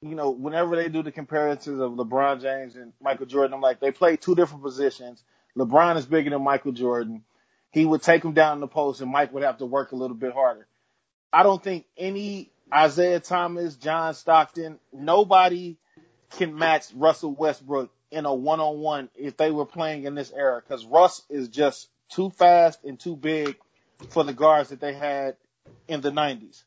you know, whenever they do the comparisons of LeBron James and Michael Jordan, I'm like, they play two different positions. LeBron is bigger than Michael Jordan. He would take him down in the post, and Mike would have to work a little bit harder. I don't think any Isiah Thomas, John Stockton, nobody can match Russell Westbrook in a one-on-one if they were playing in this era because Russ is just too fast and too big for the guards that they had in the 90s.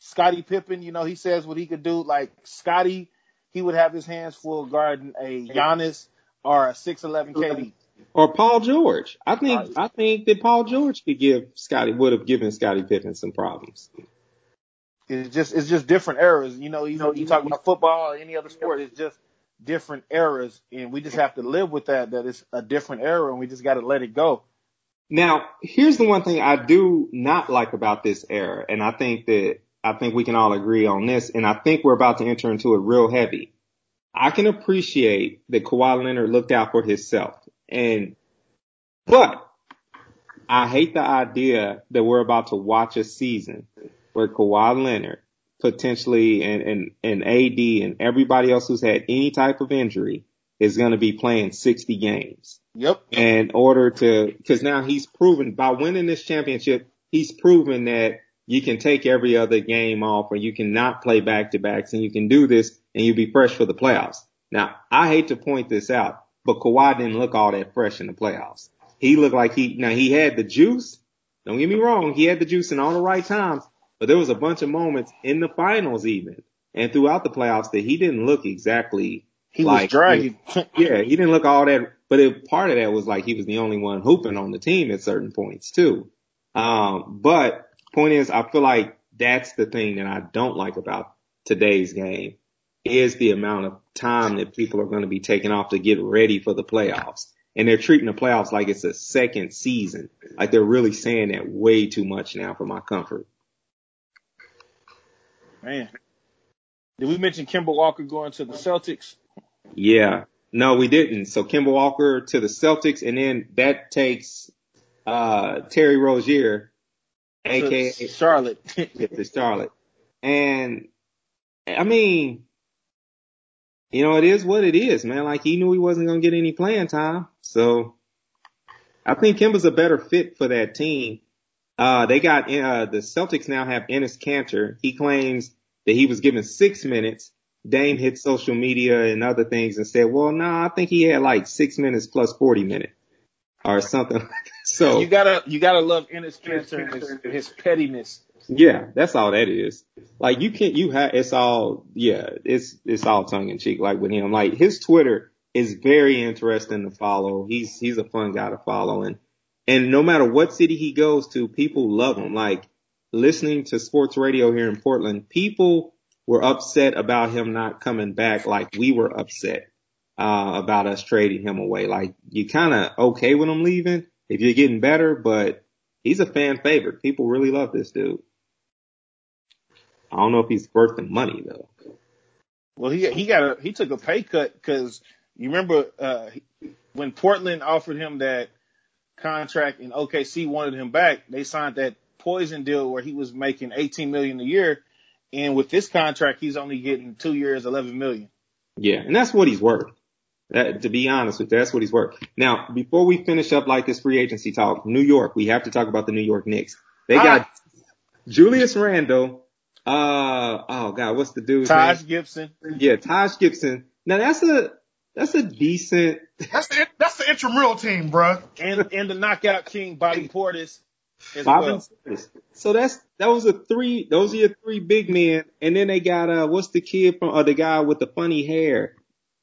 Scottie Pippen, you know, he says what he could do. Like Scottie, he would have his hands full guarding a Giannis or a 6'11 KD. Or Paul George. I think I think that Paul George could give Scottie would have given Scottie Pippen some problems. It's just it's just different eras. You know, you know, you talk about football or any other sport, it's just different eras and we just have to live with that that it's a different era and we just got to let it go. Now, here's the one thing I do not like about this era, and I think that I think we can all agree on this, and I think we're about to enter into it real heavy. I can appreciate that Kawhi Leonard looked out for himself, and but I hate the idea that we're about to watch a season where Kawhi Leonard potentially and and and AD and everybody else who's had any type of injury is going to be playing 60 games. Yep. In order to, cause now he's proven by winning this championship, he's proven that you can take every other game off or you can not play back to backs and you can do this and you'll be fresh for the playoffs. Now, I hate to point this out, but Kawhi didn't look all that fresh in the playoffs. He looked like he, now he had the juice. Don't get me wrong. He had the juice in all the right times, but there was a bunch of moments in the finals even and throughout the playoffs that he didn't look exactly he like, was dragging. yeah, he didn't look all that, but it, part of that was like he was the only one hooping on the team at certain points too. Um, but point is, I feel like that's the thing that I don't like about today's game is the amount of time that people are going to be taking off to get ready for the playoffs. And they're treating the playoffs like it's a second season. Like they're really saying that way too much now for my comfort. Man. Did we mention Kemba Walker going to the Celtics? Yeah. No, we didn't. So Kemba Walker to the Celtics, and then that takes uh Terry Rozier, aka Charlotte, to Charlotte. And I mean, you know, it is what it is, man. Like he knew he wasn't gonna get any playing time, so I think Kemba's a better fit for that team. Uh, they got uh the Celtics now have Enes Kanter. He claims that he was given six minutes Dame hit social media and other things and said, well, no, nah, I think he had like six minutes plus 40 minutes or something. so you gotta, you gotta love Enes Kanter and his, his pettiness. Yeah, that's all that is. Like you can't, you have, it's all, yeah, it's, it's all tongue in cheek, like with him. Like his Twitter is very interesting to follow. He's, he's a fun guy to follow. And, and no matter what city he goes to, people love him. Like listening to sports radio here in Portland, people were upset about him not coming back like we were upset, uh, about us trading him away. Like you kind of okay with him leaving if you're getting better, but he's a fan favorite. People really love this dude. I don't know if he's worth the money though. Well, he he got a he took a pay cut because you remember uh, when Portland offered him that contract and OKC wanted him back. They signed that poison deal where he was making 18 million a year, and with this contract, he's only getting two years, 11 million. Yeah, and that's what he's worth. That, to be honest with you, that's what he's worth. Now, before we finish up like this free agency talk, New York, we have to talk about the New York Knicks. They got. Julius Randle, uh, oh god, what's the dude's Taj name? Gibson. Yeah, Taj Gibson. Now that's a that's a decent. That's the that's the intramural team, bro. And and the knockout king Bobby Portis. Bobby well. Portis. So that's that was a three. Those are your three big men, and then they got uh, what's the kid from? Uh, the guy with the funny hair.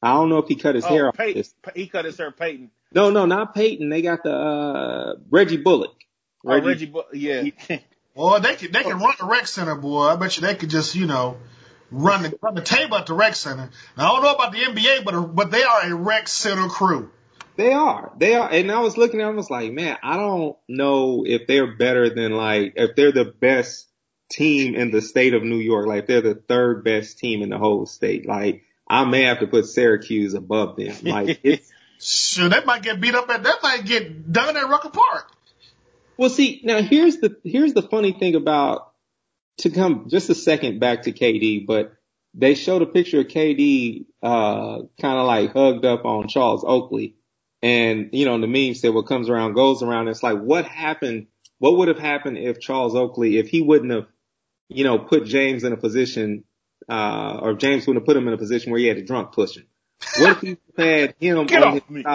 I don't know if he cut his oh, hair Peyton. off. He cut his hair, Peyton. No, no, not Peyton. They got the uh Reggie Bullock. Reggie, oh, Reggie Bullock. Yeah. Boy, they could they could run the rec center, boy. I bet you they could just you know run the run the table at the rec center. Now I don't know about the NBA, but but they are a rec center crew. They are. They are. And I was looking at them, I was like, man, I don't know if they're better than like if they're the best team in the state of New York. Like they're the third best team in the whole state. Like I may have to put Syracuse above them. Like it's. sure, they might get beat up at. That might get done at Rucker Park. Well, see, now here's the here's the funny thing about to come just a second back to KD, but they showed a picture of KD uh kind of like hugged up on Charles Oakley, and you know the meme said what comes around goes around. It's like what happened? What would have happened if Charles Oakley, if he wouldn't have, you know, put James in a position, uh, or James wouldn't have put him in a position where he had a drunk push him? What if he had him Get on his me.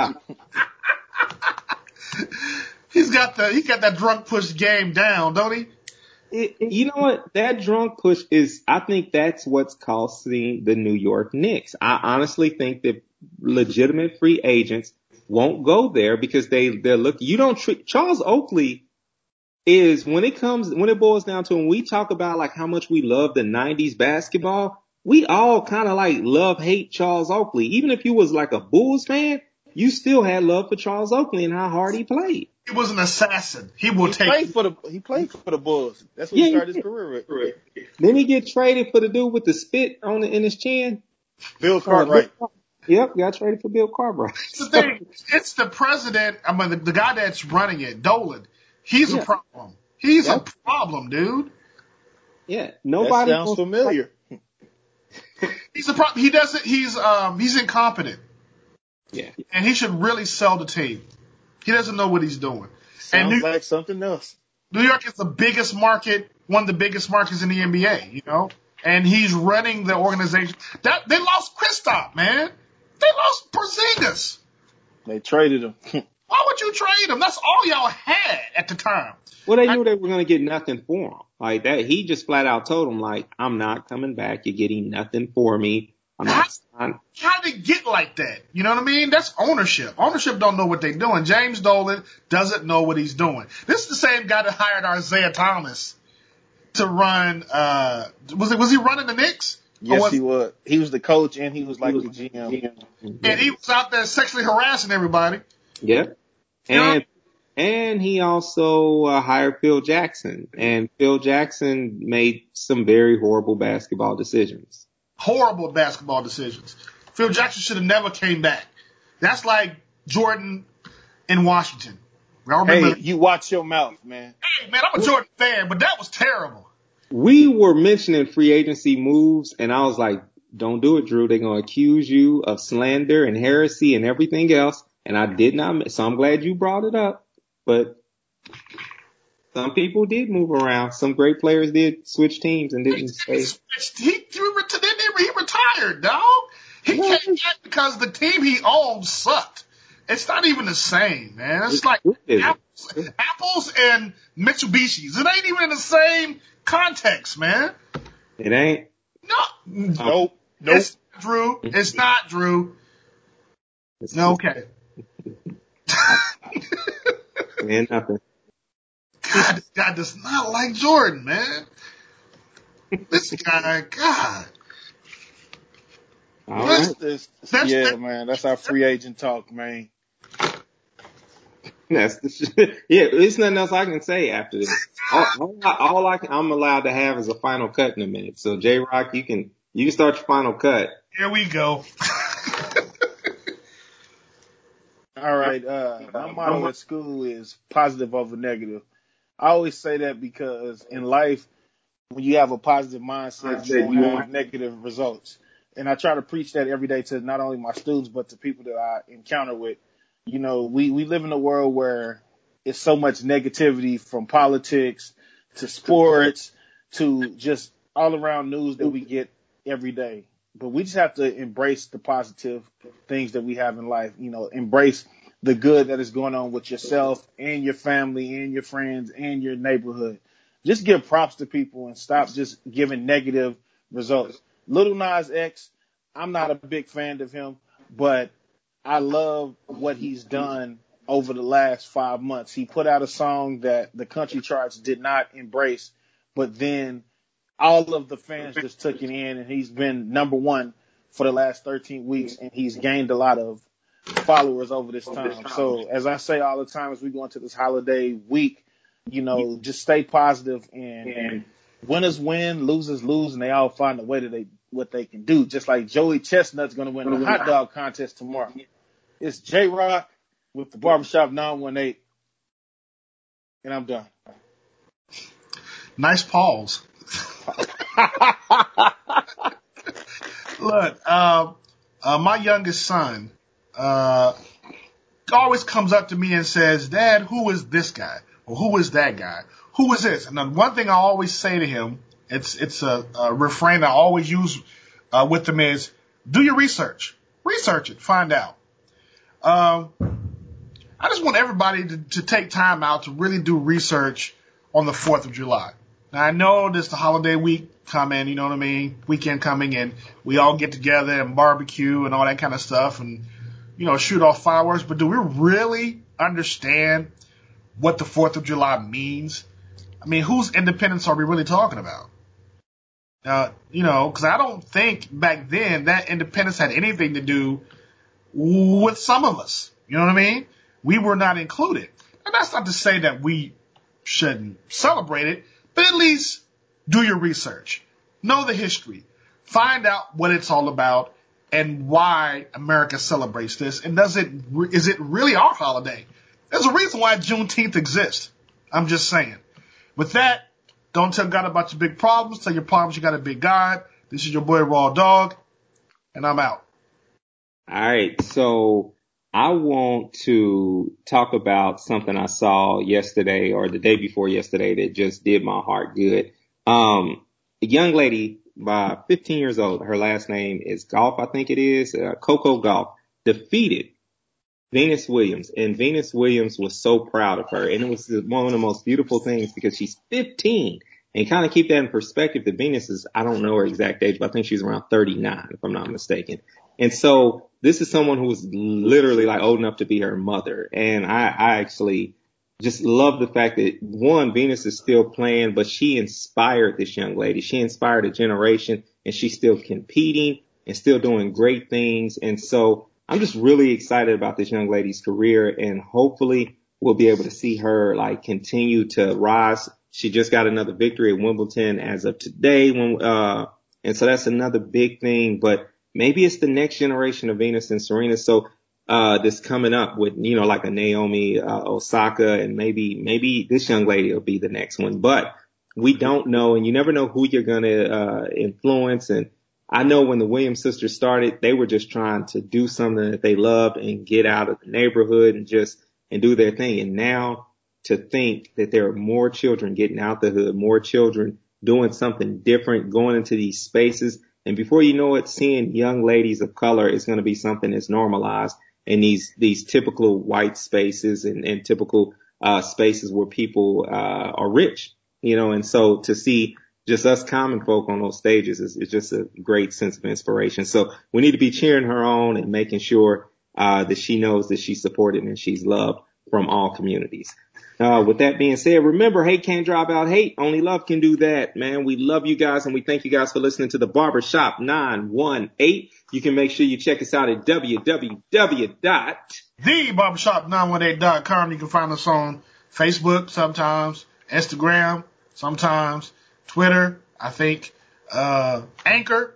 He's got the he's got that drunk push game down, don't he? It, you know what? That drunk push is. I think that's what's costing the New York Knicks. I honestly think that legitimate free agents won't go there because they they're looking. You don't treat Charles Oakley is when it comes when it boils down to when we talk about like how much we love the '90s basketball. We all kind of like love hate Charles Oakley. Even if you was like a Bulls fan, you still had love for Charles Oakley and how hard he played. He was an assassin. He will he take. Played for the, he played for the Bulls. That's what yeah, he started his career with. Then he get traded for the dude with the spit on the, in his chin. Bill Cartwright. Uh, yep, got traded for Bill Cartwright. It's the thing. It's the president. I mean, the, the guy that's running it, Dolan. He's yeah. a problem. He's yep. a problem, dude. Yeah, nobody that sounds familiar. he's a problem. He doesn't. He's um. He's incompetent. Yeah. And he should really sell the team. He doesn't know what he's doing. Sounds and New, like something else. New York is the biggest market, one of the biggest markets in the NBA, you know? And he's running the organization. That they lost Kristaps, man. They lost Porzingis. They traded him. Why would you trade him? That's all y'all had at the time. Well, they knew I, they were going to get nothing for him. Like that, he just flat out told them, like, I'm not coming back. You're getting nothing for me. I'm not how did it get like that? You know what I mean? That's ownership. Ownership don't know what they're doing. James Dolan doesn't know what he's doing. This is the same guy that hired Isiah Thomas to run. uh Was it? Was he running the Knicks? Yes, was, he was. He was the coach and he was like the GM. And he was out there sexually harassing everybody. Yep. And and he also uh, hired Phil Jackson, and Phil Jackson made some very horrible basketball decisions horrible basketball decisions. Phil Jackson should have never came back. That's like Jordan in Washington. Hey, you watch your mouth, man. Hey, man, I'm a Jordan fan, but that was terrible. We were mentioning free agency moves, and I was like, don't do it, Drew. They're going to accuse you of slander and heresy and everything else. And I did not, so I'm glad you brought it up. But some people did move around. Some great players did switch teams and didn't stay. He, he, he retired, dog. He came back because the team he owned sucked. It's not even the same, man. It's like apples, apples and Mitsubishis. It ain't even in the same context, man. It ain't. No, Nope. Nope. it's Drew. It's not Drew. It's No, okay. and nothing. God, this guy does not like Jordan, man. This guy, God. All That's- This- That's- yeah, that- man. That's our free agent talk, man. That's the shit. Yeah, there's nothing else I can say after this. All, all, I, all I can, I'm allowed to have is a final cut in a minute. So J Rock, you can you can start your final cut. Here we go. All right. Uh, my motto at school is positive over negative. I always say that because in life, when you have a positive mindset, you won't have negative results. And I try to preach that every day to not only my students, but to people that I encounter with. You know, we, we live in a world where it's so much negativity from politics to sports to just all around news that we get every day. But we just have to embrace the positive things that we have in life. You know, embrace the good that is going on with yourself and your family and your friends and your neighborhood. Just give props to people and stop just giving negative results. Lil Nas X, I'm not a big fan of him, but I love what he's done over the last five months. He put out a song that the country charts did not embrace, but then all of the fans just took it in and he's been number one for the last 13 weeks and he's gained a lot of followers over this time. So as I say all the time, as we go into this holiday week, you know, just stay positive and winners win, losers lose, and they all find a way that they what they can do. Just like Joey Chestnut's going to win the hot dog contest tomorrow. It's J Rock with the Barbershop 918, and I'm done. Nice pause. Look, uh, uh, my youngest son uh, always comes up to me and says, "Dad, who is this guy? Or who is that guy? Who is this?" And the one thing I always say to him, it's it's a, a refrain I always use uh, with him is, "Do your research, research it, find out." Um, I just want everybody to, to take time out to really do research on the Fourth of July. Now I know there's the holiday week coming, you know what I mean, weekend coming, and we all get together and barbecue and all that kind of stuff, and you know shoot off fireworks. But do we really understand what the Fourth of July means? I mean, whose independence are we really talking about? Uh, you know, because I don't think back then that independence had anything to do with some of us. You know what I mean? We were not included. And that's not to say that we shouldn't celebrate it, but at least do your research. Know the history. Find out what it's all about and why America celebrates this. And does it, is it really our holiday? There's a reason why Juneteenth exists. I'm just saying. With that, don't tell God about your big problems. Tell your problems you got a big God. This is your boy Raw Dog, and I'm out. All right, so I want to talk about something I saw yesterday or the day before yesterday that just did my heart good. Um, a young lady, by 15 years old, her last name is Gauff, I think it is, uh, Coco Gauff, defeated Venus Williams, and Venus Williams was so proud of her, and it was one of the most beautiful things because she's 15. And kind of keep that in perspective, the Venus is, I don't know her exact age, but I think she's around 39, if I'm not mistaken. And so this is someone who was literally like old enough to be her mother. And I, I actually just love the fact that one, Venus is still playing, but she inspired this young lady. She inspired a generation and she's still competing and still doing great things. And so I'm just really excited about this young lady's career and hopefully we'll be able to see her like continue to rise. She just got another victory at Wimbledon as of today when, uh, and so that's another big thing, but maybe it's the next generation of Venus and Serena. So, uh, this coming up with, you know, like a Naomi, uh, Osaka and maybe, maybe this young lady will be the next one, but we don't know and you never know who you're going to, uh, influence. And I know when the Williams sisters started, they were just trying to do something that they loved and get out of the neighborhood and just, and do their thing. And now to think that there are more children getting out the hood, more children doing something different, going into these spaces. And before you know it, seeing young ladies of color is going to be something that's normalized in these, these typical white spaces and, and typical, uh, spaces where people, uh, are rich. you know, and so to see just us common folk on those stages is, is just a great sense of inspiration. So we need to be cheering her on and making sure, uh, that she knows that she's supported and she's loved from all communities. Uh, with that being said, remember, hate can't drive out hate. Only love can do that, man. We love you guys and we thank you guys for listening to the Barbershop 918. You can make sure you check us out at www.thebarbershop918.com. You can find us on Facebook sometimes, Instagram sometimes, Twitter, I think, uh, Anchor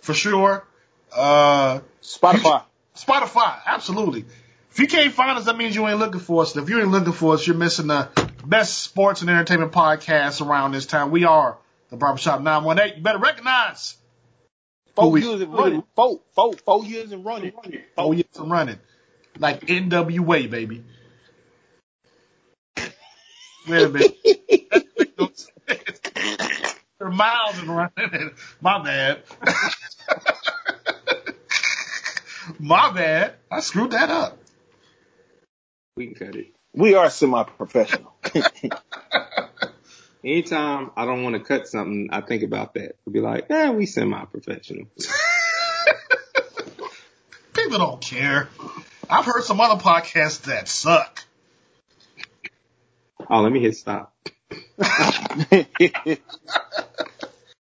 for sure, uh, Spotify. Spotify, absolutely. If you can't find us, that means you ain't looking for us. If you ain't looking for us, you're missing the best sports and entertainment podcast around this time. We are the Barbershop 918. You better recognize. Four we- years and running. Four, four, four years and running. Four years of running. Like NWA, baby. Wait a minute. That make no sense. They're miles and running. My bad. My bad. I screwed that up. We can cut it. We are semi-professional. Anytime I don't want to cut something, I think about that. I'll be like, eh, we semi-professional. People don't care. I've heard some other podcasts that suck. Oh, let me hit stop.